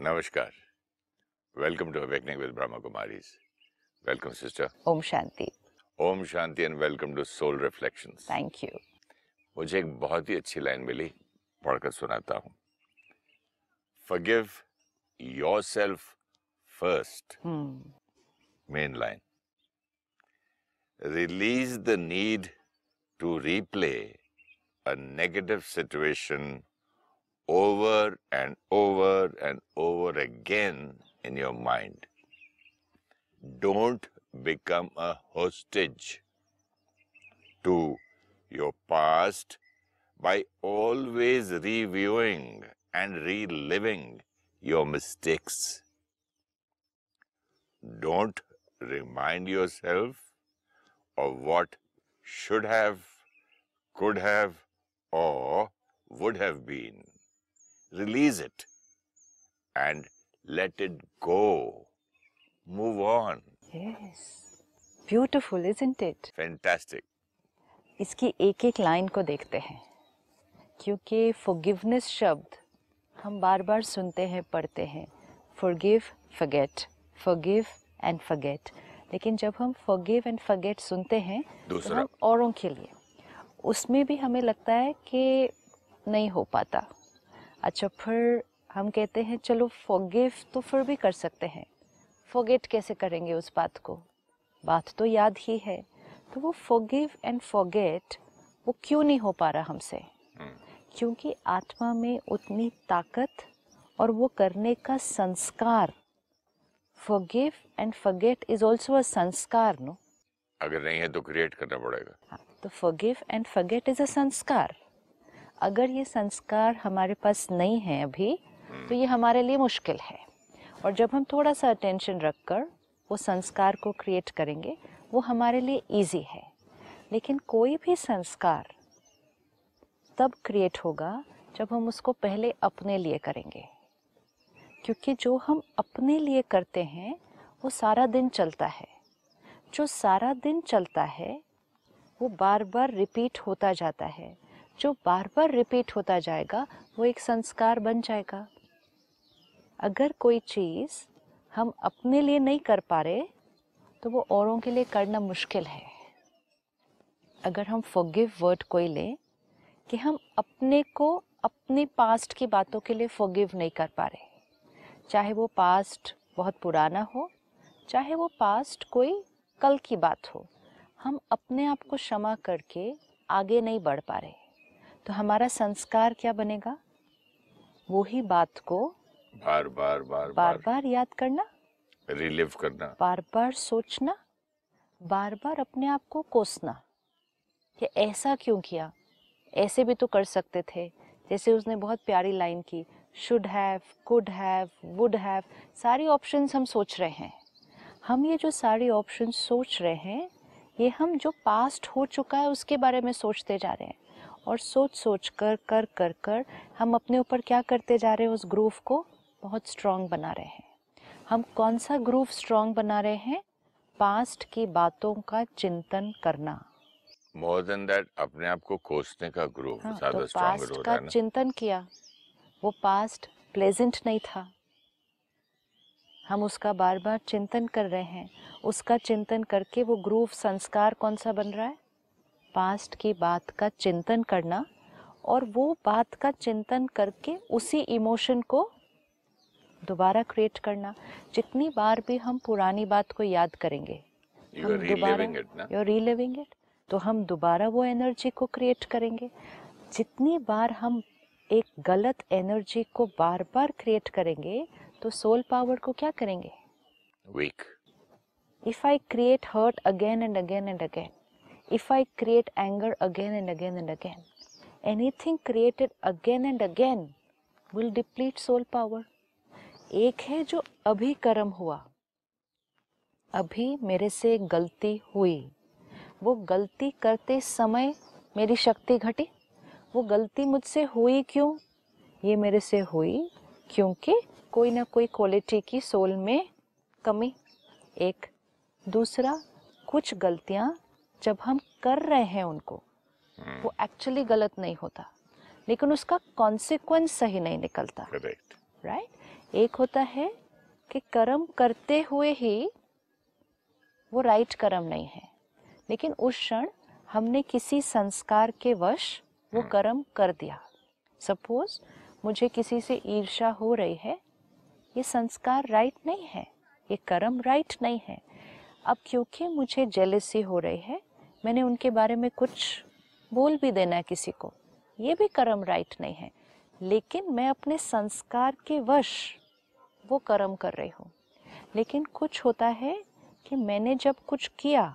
नमस्कार। Welcome to awakening with Brahma Kumaris welcome sister Om Shanti. Om Shanti and welcome to soul reflection thank you मुझे एक बहुत ही अच्छी लाइन मिली पढ़कर सुनाता हूँ। Forgive yourself first main line release the need to replay negative situation over and over and over again in your mind. Don't become a hostage to your past by always reviewing and reliving your mistakes. Don't remind yourself of what should have, could have, or would have been. Release it and let it go. Move on. Yes beautiful isn't it Fantastic. इसकी एक एक line को देखते हैं क्योंकि forgiveness शब्द हम बार बार सुनते हैं पढ़ते हैं forgive forget forgive and forget लेकिन जब हम फॉरगिव एंड फॉरगेट सुनते हैं तो। हम औरों के लिए उसमें भी हमें लगता है कि नहीं हो पाता अच्छा फिर हम कहते हैं चलो फॉरगिव तो फिर भी कर सकते हैं। फॉरगेट कैसे करेंगे उस बात को? बात तो याद ही है। तो वो फॉरगिव एंड फॉरगेट वो क्यों नहीं हो पा रहा हमसे? क्योंकि आत्मा में उतनी ताकत और वो करने का संस्कार forgive and forget is also a संस्कार नो अगर नहीं है तो क्रिएट करना पड़ेगा। हाँ, तो forgive and forget is a संस्कार। अगर ये संस्कार हमारे पास नहीं है अभी तो ये हमारे लिए मुश्किल है। और जब हम थोड़ा सा अटेंशन रख कर वो संस्कार को क्रिएट करेंगे, वो हमारे लिए इजी है। लेकिन कोई भी संस्कार तब क्रिएट होगा जब हम उसको पहले अपने लिए करेंगे। क्योंकि जो हम अपने लिए करते हैं, वो सारा दिन चलता है। जो सारा दिन चलता है, वो बार बार रिपीट होता जाता है। जो बार बार रिपीट होता जाएगा, वो एक संस्कार बन जाएगा। अगर कोई चीज़ हम अपने लिए नहीं कर पा रहे तो वो औरों के लिए करना मुश्किल है। अगर हम फॉरगिव वर्ड कोई लें, कि हम अपने को अपने पास्ट की बातों के लिए फॉरगिव नहीं कर पा रहे। चाहे वो पास्ट बहुत पुराना हो, चाहे वो पास्ट कोई कल की बात हो, हम अपने आप को क्षमा करके आगे नहीं बढ़ पा रहे। तो हमारा संस्कार क्या बनेगा? वो ही बात को बार बार बार बार। बार याद करना? रिलीव करना। बार बार सोचना? बार बार अपने आप को कोसना? कि ऐसा क्यों किया? ऐसे भी तो कर सकते थे। जैसे उसने बहुत प्यारी लाइन की should have could have would have. सारी ऑप्शंस हम सोच रहे हैं। हम ये जो सारी ऑप्शंस सोच रहे हैं ये हम जो पास्ट हो चुका है उसके बारे में सोचते जा रहे हैं। और सोच सोच कर कर कर कर हम अपने ऊपर क्या करते जा रहे हैं उस ग्रूव को बहुत स्ट्रांग बना रहे हैं। हम कौन सा ग्रूव स्ट्रांग बना रहे हैं? पास्ट की बातों का चिंतन करना। मोर देन दैट अपने आप को कोसने का ग्रुप हाँ, ज़्यादा तो हो का रहा है ना चिंतन किया। वो पास्ट प्लेजेंट नहीं था। हम उसका बार बार चिंतन कर रहे हैं। उसका चिंतन करके वो ग्रूव संस्कार कौन सा बन रहा है? पास्ट की बात का चिंतन करना और वो बात का चिंतन करके उसी इमोशन को दोबारा क्रिएट करना। जितनी बार भी हम पुरानी बात को याद करेंगे you are reliving you reliving it तो हम दोबारा वो एनर्जी को क्रिएट करेंगे। जितनी बार हम एक गलत एनर्जी को बार बार क्रिएट करेंगे तो सोल पावर को क्या करेंगे? Weak if I create hurt again and again and again, if I create anger again and again and again, anything created again and again will deplete soul power. एक है जो अभी कर्म हुआ अभी मेरे से गलती हुई। वो गलती करते समय मेरी शक्ति घटी। वो गलती मुझसे हुई क्यों? ये मेरे से हुई क्योंकि कोई ना कोई क्वालिटी की सोल में कमी। एक दूसरा कुछ गलतियाँ जब हम कर रहे हैं उनको वो एक्चुअली गलत नहीं होता। लेकिन उसका कॉन्सिक्वेंस सही नहीं निकलता। राइट एक होता है कि कर्म करते हुए ही वो राइट कर्म नहीं है। लेकिन उस क्षण हमने किसी संस्कार के वश वो कर्म कर दिया। सपोज़ मुझे किसी से ईर्षा हो रही है ये संस्कार राइट नहीं है ये कर्म राइट नहीं है। अब क्योंकि मुझे जेलसी हो रही है मैंने उनके बारे में कुछ बोल भी देना है किसी को। ये भी कर्म राइट नहीं है। लेकिन मैं अपने संस्कार के वश वो कर्म कर रही हूँ। लेकिन कुछ होता है कि मैंने जब कुछ किया,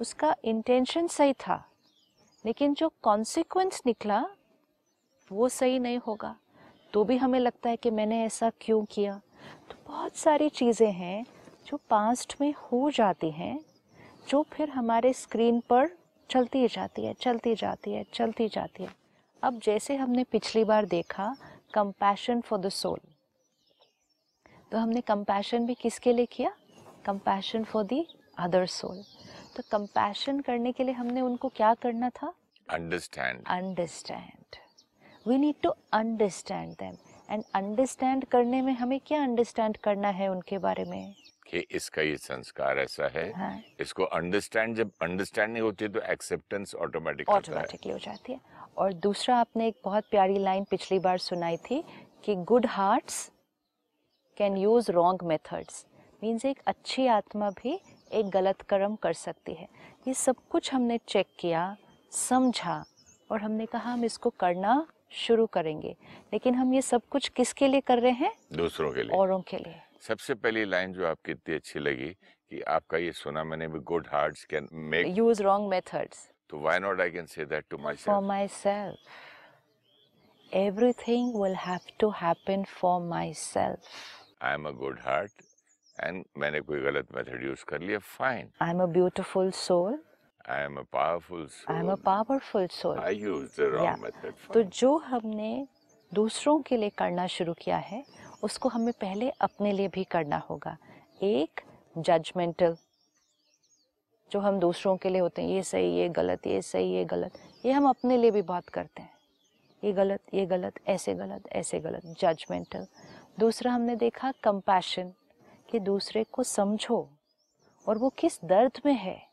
उसका इंटेंशन सही था, लेकिन जो कॉन्सिक्वेंस निकला, वो सही नहीं होगा। तो भी हमें लगता है कि मैंने ऐसा क्यों किया? तो बहुत सारी चीज़ें हैं जो पास्ट में हो जाती हैं जो फिर हमारे स्क्रीन पर चलती जाती है चलती जाती है चलती जाती है। अब जैसे हमने पिछली बार देखा कंपैशन फॉर द सोल तो हमने कंपैशन भी किसके लिए किया? Compassion for the other soul तो कंपैशन करने के लिए हमने उनको क्या करना था? Understand understand we need to understand them and understand करने में हमें क्या अंडरस्टैंड करना है उनके बारे में? कि इसका ये संस्कार ऐसा है। हाँ। इसको अंडरस्टैंड जब अंडरस्टैंड नहीं होती है तो एक्सेप्टेंस ऑटोमेटिक ऑटोमेटिकली हो। जाती है। और दूसरा आपने एक बहुत प्यारी लाइन पिछली बार सुनाई थी कि good hearts can use wrong methods means एक अच्छी आत्मा भी एक गलत कर्म कर सकती है। ये सब कुछ हमने चेक किया समझा और हमने कहा हम इसको करना शुरू करेंगे। लेकिन हम ये सब कुछ किसके लिए कर रहे हैं? दूसरों के लिए। औरों के लिए। सबसे पहली लाइन जो आपकी इतनी अच्छी लगी कि आपका ये सुना मैंने भी good hearts can make use wrong methods तो why not I can say that to my for myself. Everything will have to happen for myself. I am a good heart and मैंने कोई गलत मेथड यूज़ कर लिया fine I'm a beautiful soul. I am a powerful I'm a powerful soul. I use the Yeah. Wrong method तो जो हमने दूसरों के लिए करना शुरू किया है उसको हमें पहले अपने लिए भी करना होगा। एक जजमेंटल जो हम दूसरों के लिए होते हैं, ये सही, ये गलत, ये सही, ये गलत, ये हम अपने लिए भी बात करते हैं। ये गलत ये गलत, ऐसे गलत ऐसे गलत जजमेंटल दूसरा हमने देखा कंपैशन कि दूसरे को समझो, और वो किस दर्द में है,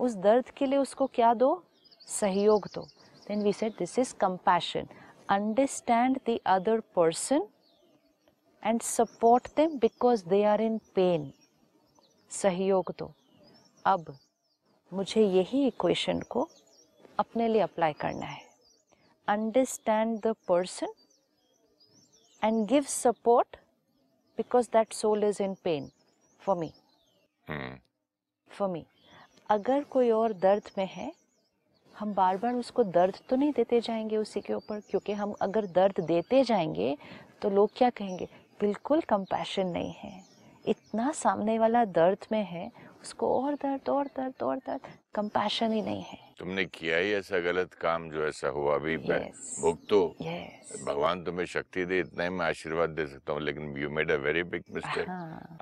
उस दर्द के लिए उसको क्या दो? सहयोग दो। Then we said this is compassion. Understand the other person and support them because they are in pain सहयोग दो। अब मुझे यही इक्वेशन को अपने लिए अप्लाई करना है। Understand the person and give support because that soul is in pain for me for me अगर कोई और दर्द में है हम बार बार उसको दर्द तो नहीं देते जाएँगे उसी के ऊपर क्योंकि हम अगर दर्द देते जाएँगे तो लोग क्या कहेंगे? बिल्कुल कंपैशन नहीं है। इतना सामने वाला दर्द में है उसको और दर्द और दर्द और दर्द कंपैशन ही नहीं है। तुमने किया ही ऐसा गलत काम जो ऐसा हुआ अभी। Yes. भुगतो। यस भगवान तुम्हें शक्ति दे इतना ही मैं आशीर्वाद दे सकता हूँ लेकिन you made a very big mistake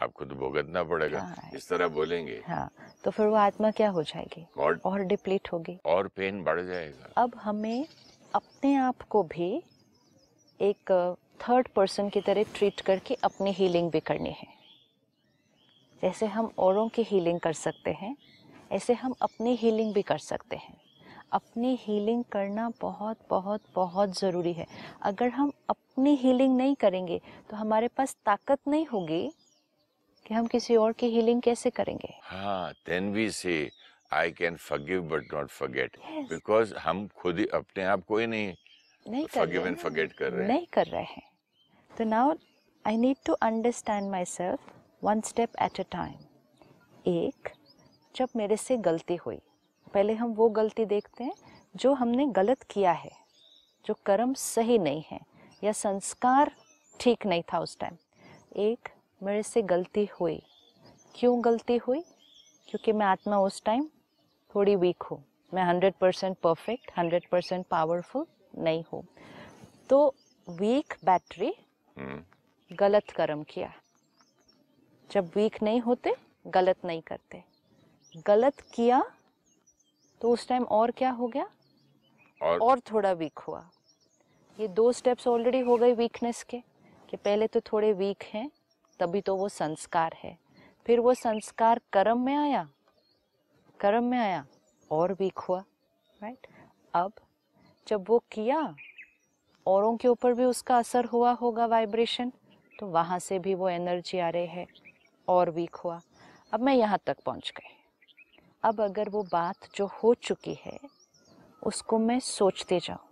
आपको तो भुगतना पड़ेगा। हाँ। इस तरह बोलेंगे। हाँ। तो फिर वो आत्मा क्या हो जाएगी? और और डिप्लीट होगी। और पेन बढ़ जाएगा। अब हमें अपने आप को भी एक थर्ड पर्सन की तरह ट्रीट करके अपनी हीलिंग भी करनी है। जैसे हम औरों की हीलिंग कर सकते हैं ऐसे हम अपनी हीलिंग भी कर सकते हैं। अपनी हीलिंग करना बहुत बहुत बहुत ज़रूरी है। अगर हम अपनी हीलिंग नहीं करेंगे तो हमारे पास ताकत नहीं होगी कि हम किसी और की हीलिंग कैसे करेंगे। हाँ then we say I can forgive but not forget because हम खुद ही अपने आप को ही नहीं नहीं कर रहे हैं। फॉरगेट कर रहे हैं। नहीं कर रहे हैं। तो now I need to understand myself one step at a time एक जब मेरे से गलती हुई पहले हम वो गलती देखते हैं जो हमने गलत किया है जो कर्म सही नहीं है या संस्कार ठीक नहीं था उस टाइम एक मेरे से गलती हुई। क्यों गलती हुई? क्योंकि मैं आत्मा उस टाइम थोड़ी वीक हूँ। मैं hundred percent perfect hundred percent powerful नहीं हो। तो वीक बैटरी हम्म, गलत कर्म किया। जब वीक नहीं होते गलत नहीं करते। गलत किया तो उस टाइम और क्या हो गया? और और थोड़ा वीक हुआ। ये दो स्टेप्स ऑलरेडी हो गए वीकनेस के कि पहले तो थोड़े वीक हैं तभी तो वो संस्कार है। फिर वो संस्कार कर्म में आया। कर्म में आया और वीक हुआ राइट अब जब वो किया, औरों के ऊपर भी उसका असर हुआ होगा वाइब्रेशन तो वहाँ से भी वो एनर्जी आ रही है और वीक हुआ। अब मैं यहाँ तक पहुँच गई। अब अगर वो बात जो हो चुकी है, उसको मैं सोचते जाऊँ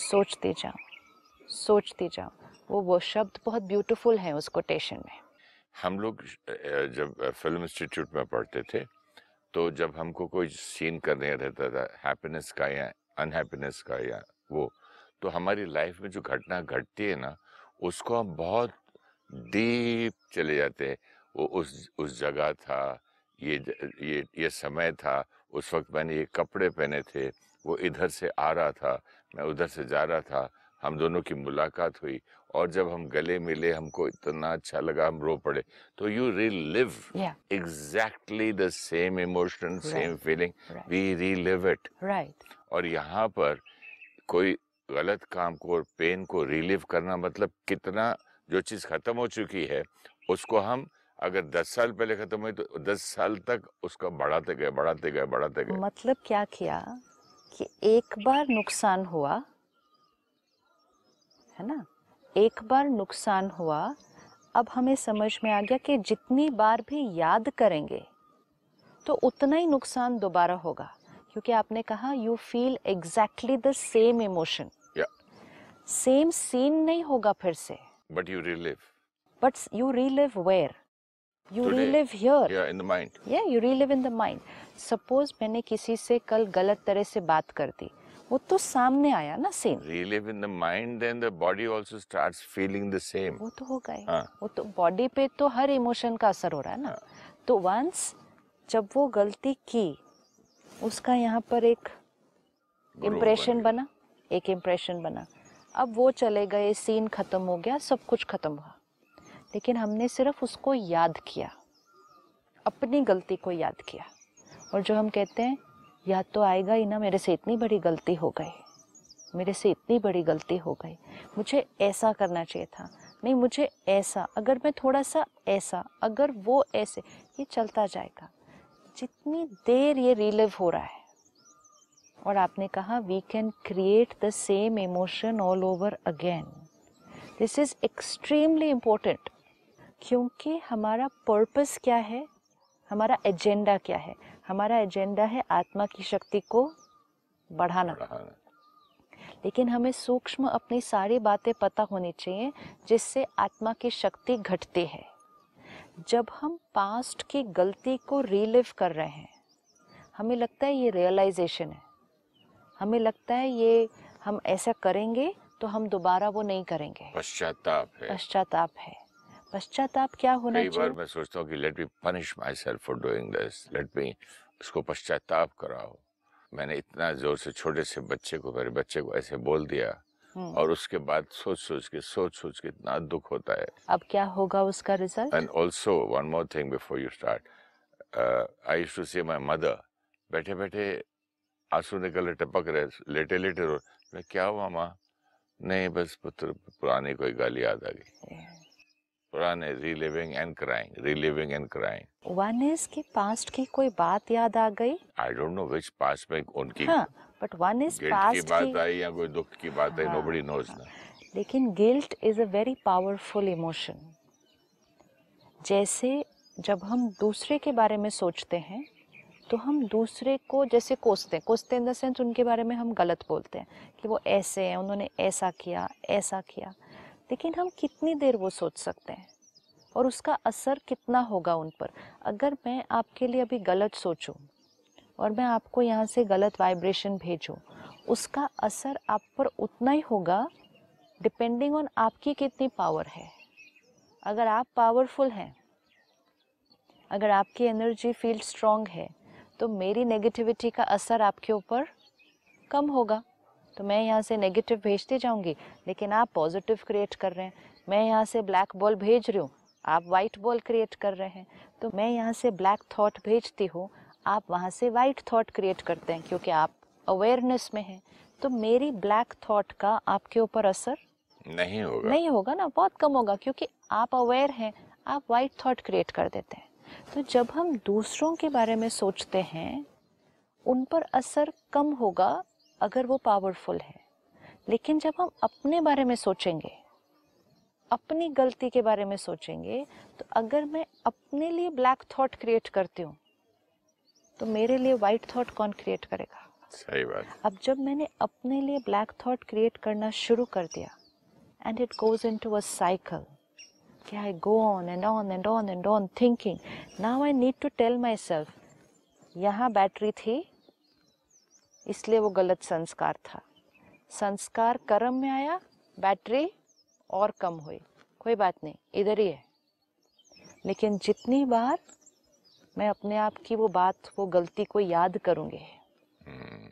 सोचते जाऊँ सोचते जाऊँ, वो वो शब्द बहुत ब्यूटीफुल है उस कोटेशन में। हम लोग जब फ़िल्म इंस्टीट्यूट में पढ़ते थे तो जब हमको कोई सीन करने रहता था हैप्पीनेस का या अनहैप्पीनेस का या वो तो हमारी लाइफ में जो घटना घटती है ना, उसको हम बहुत डीप चले जाते हैं। वो उस उस जगह था, ये ये ये समय था, उस वक्त मैंने ये कपड़े पहने थे, वो इधर से आ रहा था, मैं उधर से जा रहा था हम दोनों की मुलाकात हुई और जब हम गले मिले हमको इतना अच्छा लगा हम रो पड़े। तो यू relive या exactly the same emotion same Right. feeling. Right. we relive it. Right और यहाँ पर कोई गलत काम को और पेन को रिलीव करना मतलब कितना जो चीज़ खत्म हो चुकी है उसको हम अगर दस साल पहले खत्म हुई तो दस साल तक उसका बढ़ाते गए बढ़ाते गए बढ़ाते गए। मतलब क्या किया कि एक बार नुकसान हुआ है ना? एक बार नुकसान हुआ अब हमें समझ में आ गया कि जितनी बार भी याद करेंगे तो उतना ही नुकसान दोबारा होगा। क्योंकि आपने कहा you feel exactly the same emotion same scene नहीं होगा फिर से। But you relive but you relive where you. Relive here in the mind या you relive in the mind suppose मैंने किसी से कल गलत तरह से बात कर दी। वो तो सामने आया ना scene relive in the mind then the body also starts feeling the same वो तो ही हाँ। वो तो बॉडी पे तो हर इमोशन का असर हो रहा है ना। तो वंस जब वो गलती की उसका यहाँ पर एक इम्प्रेशन बना एक इम्प्रेशन बना। अब वो चले गए सीन खत्म हो गया सब कुछ खत्म हुआ। लेकिन हमने सिर्फ़ उसको याद किया। अपनी गलती को याद किया। और जो हम कहते हैं याद तो आएगा ही ना, मेरे से इतनी बड़ी गलती हो गई। मेरे से इतनी बड़ी गलती हो गई। मुझे ऐसा करना चाहिए था। नहीं, मुझे ऐसा, अगर मैं थोड़ा सा ऐसा, अगर वो ऐसे, ये चलता जाएगा। जितनी देर ये रिलिव हो रहा है। और आपने कहा we can create the same emotion all over again this is extremely important क्योंकि हमारा पर्पस क्या है? हमारा एजेंडा क्या है? हमारा एजेंडा है आत्मा की शक्ति को बढ़ाना। लेकिन हमें सूक्ष्म अपनी सारी बातें पता होनी चाहिए जिससे आत्मा की शक्ति घटती है। जब हम पास्ट की गलती को रिलिव कर रहे हैं हमें लगता है ये रियलाइजेशन है। हमें लगता है ये हम ऐसा करेंगे तो हम दोबारा वो नहीं करेंगे। पश्चाताप है। पश्चाताप है। पश्चाताप क्या होना कई बार मैं सोचता हूँ कि let me punish myself for doing this let me उसको पश्चाताप कराओ। मैंने इतना ज़ोर से छोटे से बच्चे को मेरे बच्चे को ऐसे बोल दिया हम्म, और उसके बाद सोच सोच के सोच सोच के इतना दुख होता है। अब क्या होगा उसका result and also one more thing before you start I to see my mother बैठे बैठे आँसू निकल टपक रहे लेटे लेटे रो। मैं क्या हुआ माँ? नहीं बस पुत्र पुरानी कोई गाली याद आ गई। पुराने reliving and crying reliving and crying one is कि पास्ट की कोई बात याद आ गई? आई डोंट नो विच पास में उनकी हाँ बट वन इज़ गिल्ट की बात आई या कोई दुख की बात आई हाँ, नोबडी नोज़ ना। लेकिन guilt is a very powerful emotion जैसे जब हम दूसरे के बारे में सोचते हैं तो हम दूसरे को जैसे कोसते हैं कोसते इन द सेंस उनके बारे में हम गलत बोलते हैं कि वो ऐसे हैं उन्होंने ऐसा किया ऐसा किया। लेकिन हम कितनी देर वो सोच सकते हैं? और उसका असर कितना होगा उन पर? अगर मैं आपके लिए अभी गलत सोचूं और मैं आपको यहाँ से गलत वाइब्रेशन भेजूं, उसका असर आप पर उतना ही होगा डिपेंडिंग ऑन आपकी कितनी पावर है। अगर आप पावरफुल हैं, अगर आपकी एनर्जी फ़ील्ड स्ट्रांग है तो मेरी नेगेटिविटी का असर आपके ऊपर कम होगा। तो मैं यहाँ से नेगेटिव भेजते जाऊँगी लेकिन आप पॉजिटिव क्रिएट कर रहे हैं। मैं यहाँ से ब्लैक बॉल भेज रही हूँ आप वाइट बॉल क्रिएट कर रहे हैं। तो मैं यहाँ से ब्लैक थॉट भेजती हूँ आप वहाँ से वाइट थॉट क्रिएट करते हैं क्योंकि आप अवेयरनेस में हैं। तो मेरी ब्लैक थॉट का आपके ऊपर असर? नहीं होगा। नहीं होगा ना बहुत कम होगा क्योंकि आप अवेयर हैं आप वाइट थॉट क्रिएट कर देते हैं। तो जब हम दूसरों के बारे में सोचते हैं उन पर असर कम होगा अगर वो पावरफुल है। लेकिन जब हम अपने बारे में सोचेंगे अपनी गलती के बारे में सोचेंगे तो अगर मैं अपने लिए ब्लैक थॉट क्रिएट करती हूँ तो मेरे लिए वाइट थॉट कौन क्रिएट करेगा? सही बात। अब जब मैंने अपने लिए ब्लैक थॉट क्रिएट करना शुरू कर दिया and it goes into a cycle कि I go on and on and on and on thinking now I need to tell myself यहाँ बैटरी थी इसलिए वो गलत संस्कार था। संस्कार कर्म में आया बैटरी और कम हुई। कोई बात नहीं इधर ही है। लेकिन जितनी बार मैं अपने आप की वो बात वो गलती को याद करूँगी हम्म,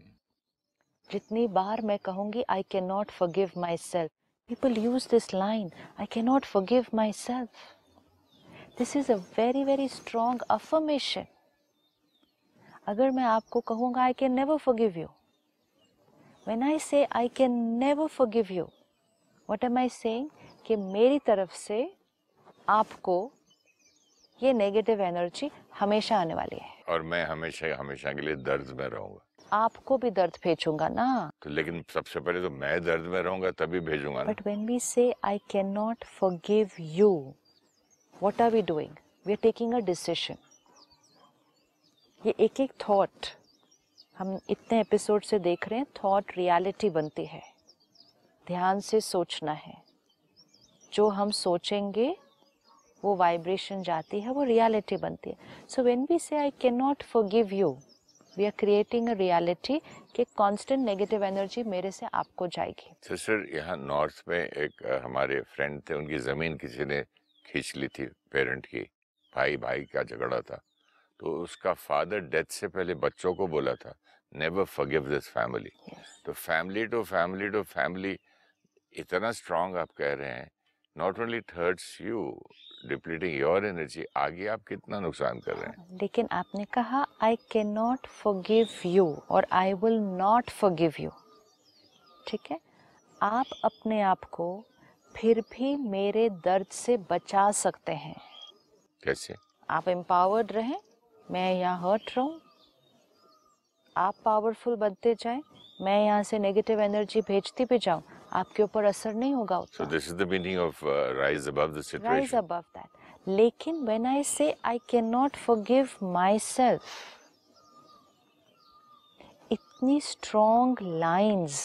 जितनी बार मैं कहूँगी I can not forgive myself people use this line I can not forgive myself this is a very very strong affirmation अगर मैं आपको कहूँगा I can never forgive you when I say I can never forgive you, what am I saying? कि मेरी तरफ़ से आपको ये नेगेटिव एनर्जी हमेशा आने वाली है। और मैं हमेशा हमेशा के लिए दर्द में रहूँगा। आपको भी दर्द भेजूँगा ना। तो लेकिन सबसे पहले तो मैं दर्द में रहूँगा तभी भेजूँगा but when we say I can not forgive you what are we doing we are taking a decision ये एक एक थॉट हम इतने एपिसोड से देख रहे हैं थॉट रियलिटी बनती है। ध्यान से सोचना है। जो हम सोचेंगे, वो वाइब्रेशन जाती है, वो रियलिटी बनती है। So when we say I can not forgive you we are creating a reality कि कांस्टेंट नेगेटिव एनर्जी मेरे से आपको जाएगी। सर यहाँ नॉर्थ में एक हमारे फ्रेंड थे, उनकी ज़मीन किसी ने खींच ली थी पेरेंट की। भाई भाई का झगड़ा था। तो उसका फादर डेथ से पहले बच्चों को बोला था नेवर फॉरगिव दिस फैमिली तो family to family to family इतना स्ट्रांग आप कह रहे हैं not only hurts you depleting your energy आगे आप कितना नुकसान कर रहे हैं? लेकिन आपने कहा I can not forgive you और I will not forgive you ठीक है? आप अपने आप को फिर भी मेरे दर्द से बचा सकते हैं। कैसे? आप एम्पावर्ड रहें मैं यहाँ हर्ट रहूँ? आप पावरफुल बनते जाएँ मैं यहाँ से नेगेटिव एनर्जी भेजती भी जाऊँ आपके ऊपर असर नहीं होगा so this is the meaning of rise above the rise situation above that. लेकिन when I say I cannot forgive myself इतनी strong lines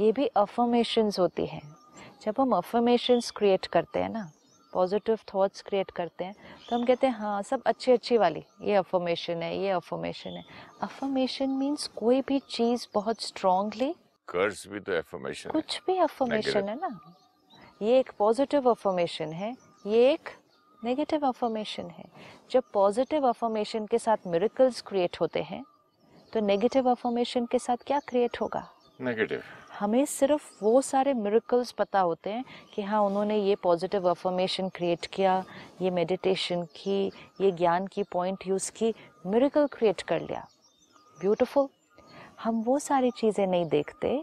ये भी affirmations होती हैं। जब हम affirmations क्रिएट करते हैं ना पॉजिटिव थॉट्स क्रिएट करते हैं तो हम कहते हैं हाँ सब अच्छी अच्छी वाली ये अफर्मेशन है ये अफर्मेशन है। अफर्मेशन मीन्स कोई भी चीज़ बहुत स्ट्रांगली कर्स भी तो एफर्मेशन है। कुछ भी अफर्मेशन है ना? ये एक पॉजिटिव अफर्मेशन है ये एक नेगेटिव अफर्मेशन है। जब पॉजिटिव अफर्मेशन के साथ मिरेकल्स क्रिएट होते हैं तो नेगेटिव अफर्मेशन के साथ क्या क्रिएट होगा? नेगेटिव हमें सिर्फ़ वो सारे मिरेकल्स पता होते हैं कि हाँ उन्होंने ये पॉजिटिव अफर्मेशन क्रिएट किया, ये मेडिटेशन की, ये ज्ञान की पॉइंट यूज़ की मिरेकल क्रिएट कर लिया। ब्यूटिफुल हम वो सारी चीज़ें नहीं देखते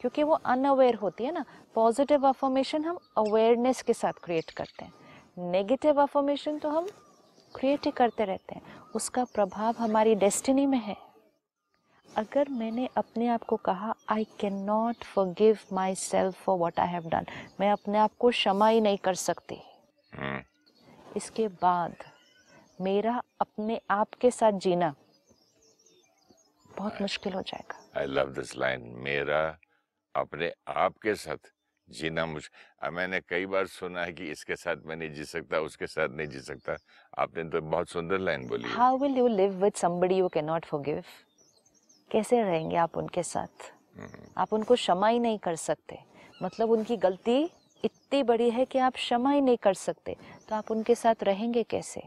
क्योंकि वो अनअवेयर होती है ना। पॉजिटिव अफर्मेशन हम अवेयरनेस के साथ क्रिएट करते हैं। नेगेटिव अफर्मेशन तो हम क्रिएट ही करते रहते हैं। उसका प्रभाव हमारी डेस्टिनी में है। अगर मैंने अपने आप को कहा I can not forgive myself for what I have done मैं अपने आप को क्षमा ही नहीं कर सकती। हम्म इसके बाद मेरा अपने आप के साथ जीना बहुत मुश्किल हो जाएगा। आई लव दिस लाइन मेरा अपने आप के साथ जीना मुझ मैंने कई बार सुना है कि इसके साथ मैं नहीं जी सकता उसके साथ नहीं जी सकता। आपने तो बहुत सुंदर लाइन बोली how will you live with somebody you can not forgive कैसे रहेंगे आप उनके साथ? हम्म, आप उनको क्षमा ही नहीं कर सकते। मतलब उनकी गलती इतनी बड़ी है कि आप क्षमा ही नहीं कर सकते। तो आप उनके साथ रहेंगे कैसे?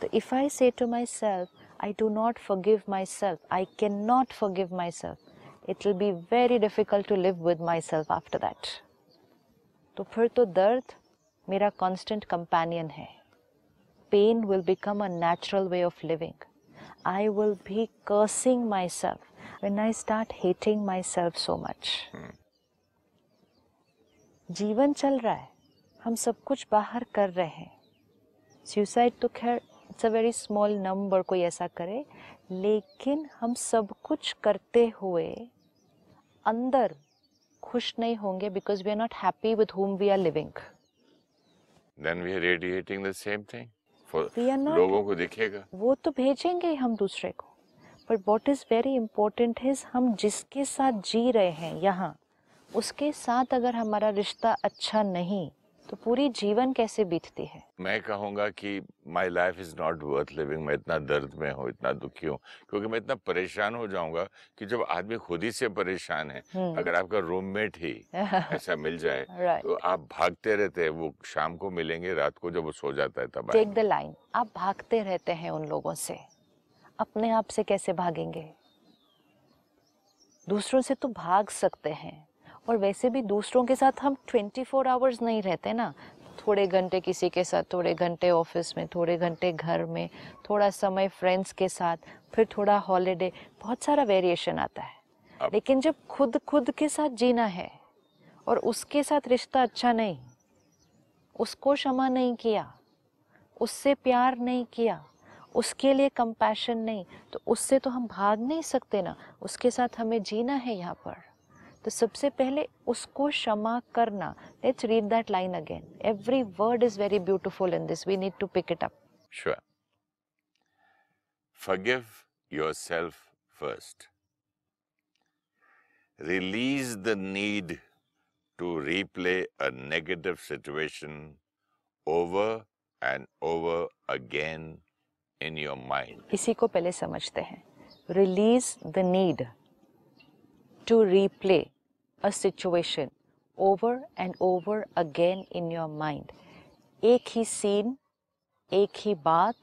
तो if I say to myself I do not forgive myself I can not forgive myself it will be very difficult to live with myself after that तो फिर तो दर्द मेरा कांस्टेंट कंपेनियन है। Pain will become a natural way of living I will be cursing myself. When I start hating myself so much. जीवन चल रहा है। हम सब कुछ बाहर कर रहे हैं। सुसाइड तो खैर it's a very small number कोई ऐसा करे लेकिन हम सब कुछ करते हुए अंदर खुश नहीं होंगे because we are not happy with home we are living then we are radiating the same thing for लोगों को दिखेगा। वो तो भेजेंगे हम दूसरे को। पर what is very important is हम जिसके साथ जी रहे हैं यहाँ उसके साथ अगर हमारा रिश्ता अच्छा नहीं तो पूरी जीवन कैसे बीतती है? मैं कहूँगा कि my life is not worth living मैं इतना दर्द में हूँ इतना दुखी हूँ क्योंकि मैं इतना परेशान हो जाऊँगा कि जब आदमी खुद ही से परेशान है हम्म। अगर आपका रूममेट ही ऐसा मिल जाए तो आप भागते रहते हैं वो शाम को मिलेंगे रात को जब वो सो जाता है तब टेक द लाइन आप भागते रहते हैं उन लोगों से। अपने आप से कैसे भागेंगे? दूसरों से तो भाग सकते हैं और वैसे भी दूसरों के साथ हम 24 फोर आवर्स नहीं रहते ना। थोड़े घंटे किसी के साथ थोड़े घंटे ऑफ़िस में थोड़े घंटे घर में थोड़ा समय फ्रेंड्स के साथ फिर थोड़ा हॉलीडे बहुत सारा वेरिएशन आता है। लेकिन जब खुद खुद के साथ जीना है और उसके साथ रिश्ता अच्छा नहीं उसको क्षमा नहीं किया उससे प्यार नहीं किया उसके लिए कंपैशन नहीं। तो उससे तो हम भाग नहीं सकते ना। उसके साथ हमें जीना है यहाँ पर। तो सबसे पहले उसको क्षमा करना। Let's read that line again every word is very beautiful in this we need to pick it up Sure. Forgive yourself first. Release the need to replay a negative situation over and over again. In your mind इसी को पहले समझते हैं। Release the need to replay a situation over and over again in your mind एक ही scene एक ही बात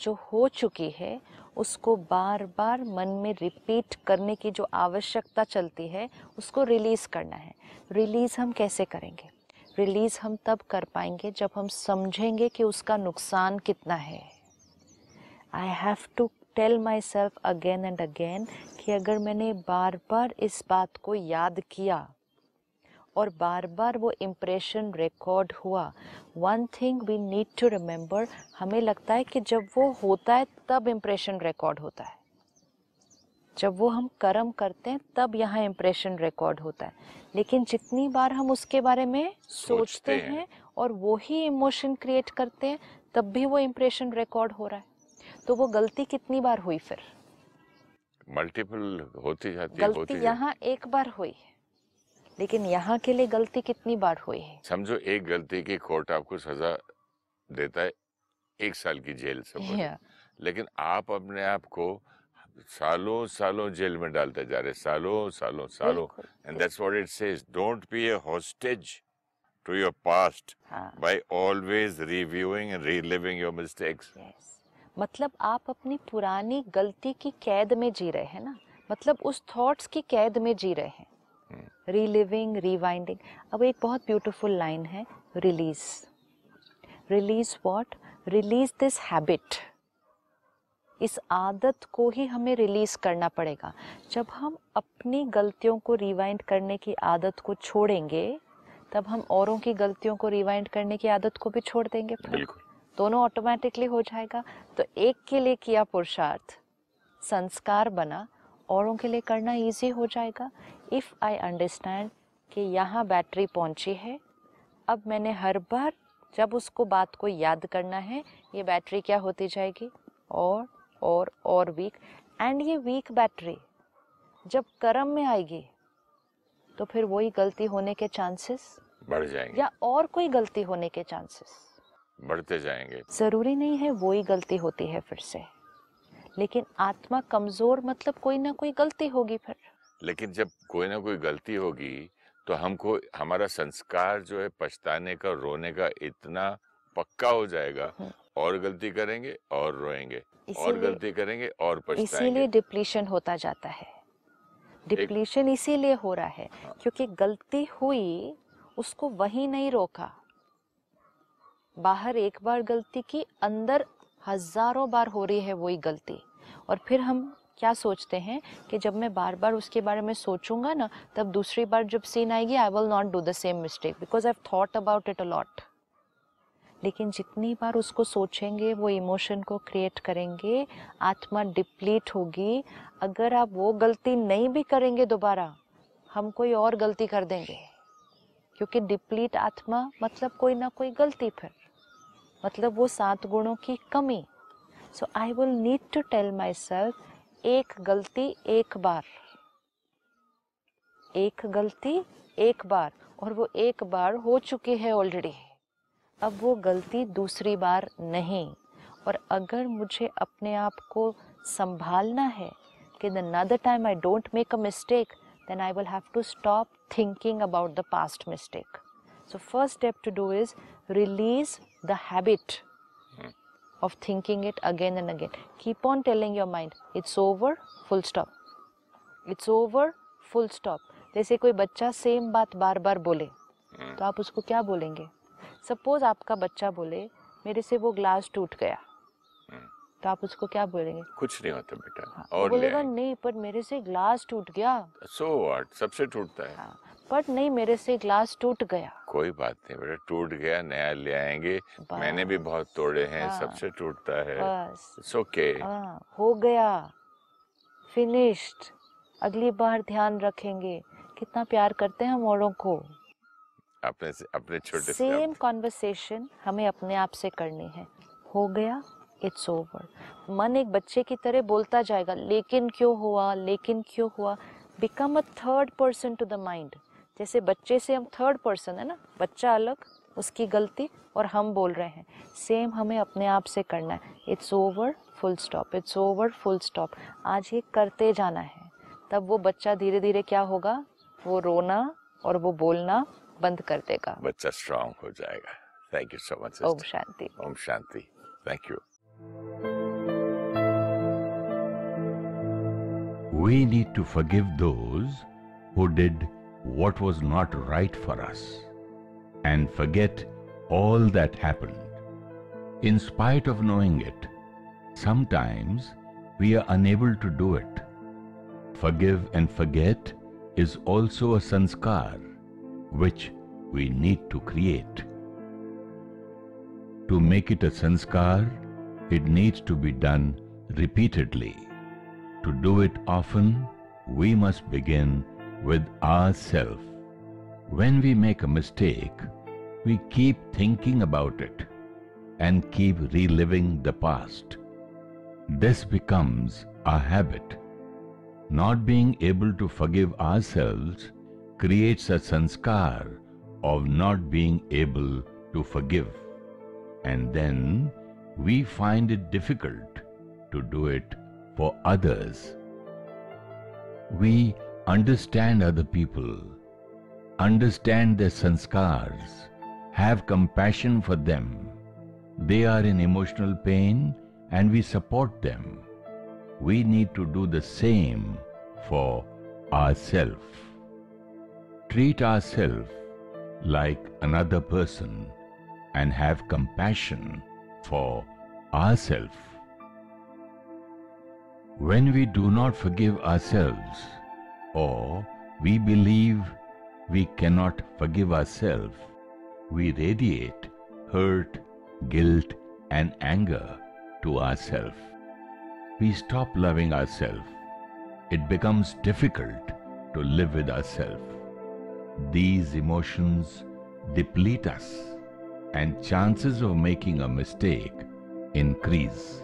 जो हो चुकी है, उसको बार बार मन में रिपीट करने की जो आवश्यकता चलती है, उसको रिलीज़ करना है। रिलीज़ हम कैसे करेंगे? रिलीज़ हम तब कर पाएँगे जब हम समझेंगे कि उसका नुकसान कितना है। I have to tell myself again and again कि अगर मैंने बार बार इस बात को याद किया और बार बार वो इम्प्रेशन रिकॉर्ड हुआ one thing we need to remember हमें लगता है कि जब वो होता है तब इम्प्रेशन रिकॉर्ड होता है। जब वो हम कर्म करते हैं तब यहाँ इम्प्रेशन रिकॉर्ड होता है। लेकिन जितनी बार हम उसके बारे में सोचते हैं। हैं और वो ही इमोशन क्रिएट करते हैं तब भी वो इम्प्रेशन रिकॉर्ड हो रहा है। तो वो गलती कितनी बार हुई फिर? मल्टीपल होती जाती है होती गलती जाती यहाँ एक बार हुई है लेकिन यहाँ के लिए गलती कितनी बार हुई है? समझो एक गलती की कोर्ट आपको सजा देता है एक साल की जेल से लेकिन आप अपने आप को सालों सालों जेल में डालते जा रहे सालों सालों सालों। And that's what it says don't be a hostage to your past by always reviewing and reliving your mistakes. Yes मतलब आप अपनी पुरानी गलती की कैद में जी रहे हैं ना? मतलब उस थॉट्स की कैद में जी रहे हैं। रीलिविंग रिवाइंडिंग अब एक बहुत ब्यूटीफुल लाइन है release release what release this habit इस आदत को ही हमें रिलीज़ करना पड़ेगा। जब हम अपनी गलतियों को रिवाइंड करने की आदत को छोड़ेंगे तब हम औरों की गलतियों को रिवाइंड करने की आदत को भी छोड़ देंगे। बिल्कुल। दोनों ऑटोमेटिकली हो जाएगा। तो एक के लिए किया पुरुषार्थ संस्कार बना औरों के लिए करना इजी हो जाएगा। इफ़ आई अंडरस्टैंड कि यहाँ बैटरी पहुँची है अब मैंने हर बार जब उसको बात को याद करना है ये बैटरी क्या होती जाएगी? और और और वीक एंड ये वीक बैटरी जब कर्म में आएगी तो फिर वही गलती होने के चांसेस बढ़ जाएँगे। या और कोई गलती होने के चांसेस बढ़ते जाएँगे। ज़रूरी नहीं है वो ही गलती होती है फिर से। लेकिन आत्मा कमज़ोर मतलब कोई ना कोई गलती होगी फिर। लेकिन जब कोई ना कोई गलती होगी तो हमको हमारा संस्कार जो है पछताने का रोने का इतना पक्का हो जाएगा। हम्म। और गलती करेंगे और रोएँगे और गलती करेंगे और इसीलिए डिप्लीशन होता जाता है। डिप्लीशन इसीलिए हो रहा है हाँ। क्योंकि गलती हुई उसको वही नहीं रोका। बाहर एक बार गलती की, अंदर हज़ारों बार हो रही है वही गलती। और फिर हम क्या सोचते हैं कि जब मैं बार बार उसके बारे में सोचूँगा ना, तब दूसरी बार जब सीन आएगी I will not do the same mistake because I thought about it a lot लेकिन जितनी बार उसको सोचेंगे, वो इमोशन को क्रिएट करेंगे, आत्मा डिप्लीट होगी। अगर आप वो गलती नहीं भी करेंगे दोबारा, हम कोई और गलती कर देंगे। क्योंकि डिप्लीट आत्मा मतलब कोई ना कोई गलती फिर। मतलब वो सात गुणों की कमी। So I will need to tell myself एक गलती एक बार। एक गलती एक बार और वो एक बार हो चुकी है ऑलरेडी अब वो गलती दूसरी बार नहीं। और अगर मुझे अपने आप को संभालना है कि the other time I don't make a mistake then I will have to stop thinking about the past mistake. So, first step to do is release the habit of thinking it again and again. Keep on telling your mind, it's over, full stop. It's over, full stop. जैसे कोई बच्चा same बात बार बार बोले तो आप उसको क्या बोलेंगे? सपोज़ आपका बच्चा बोले मेरे से वो ग्लास टूट गया। तो आप उसको क्या बोलेंगे? कुछ नहीं होता बेटा हाँ, और बोलेगा। नहीं पर मेरे से ग्लास टूट गया। सो व्हाट सबसे टूटता है। हाँ, पर नहीं मेरे से ग्लास टूट गया। कोई बात नहीं बेटा टूट गया नया ले आएँगे। मैंने भी बहुत तोड़े हैं हाँ। सबसे टूटता है। बस। ओके हाँ हो गया। फिनिश्ड अगली बार ध्यान रखेंगे। कितना प्यार करते हैं हम औरों को। अपने से अपने छोटे सेम कॉन्वर्सेशन हमें अपने आप से करनी है। हो गया इट्स ओवर मन एक बच्चे की तरह बोलता जाएगा लेकिन क्यों हुआ? लेकिन क्यों हुआ? Become a third person to the mind जैसे बच्चे से हम थर्ड पर्सन है ना बच्चा अलग उसकी गलती और हम बोल रहे हैं। सेम हमें अपने आप से करना है। It's over full stop it's over full stop आज ये करते जाना है। तब वो बच्चा धीरे धीरे क्या होगा? वो रोना और वो बोलना बंद कर देगा। बच्चा स्ट्रांग हो जाएगा। थैंक यू सो मच ओम शांति। Om Shanti. Thank you We need to forgive those who did what was not right for us and forget all that happened. In spite of knowing it, sometimes we are unable to do it. Forgive and forget is also a sanskar which we need to create. To make it a sanskar, it needs to be done repeatedly. To do it often, we must begin with ourself. When we make a mistake, we keep thinking about it and keep reliving the past. This becomes a habit. Not being able to forgive ourselves creates a sanskar of not being able to forgive. And then we find it difficult to do it for others. We understand other people, understand their sanskars, have compassion for them. They are in emotional pain and we support them. We need to do the same for ourselves. Treat ourselves like another person and have compassion for ourselves. When we do not forgive ourselves, or we believe we cannot forgive ourselves, we radiate hurt, guilt, and anger to ourselves. We stop loving ourselves. It becomes difficult to live with ourselves. These emotions deplete us, and chances of making a mistake increase.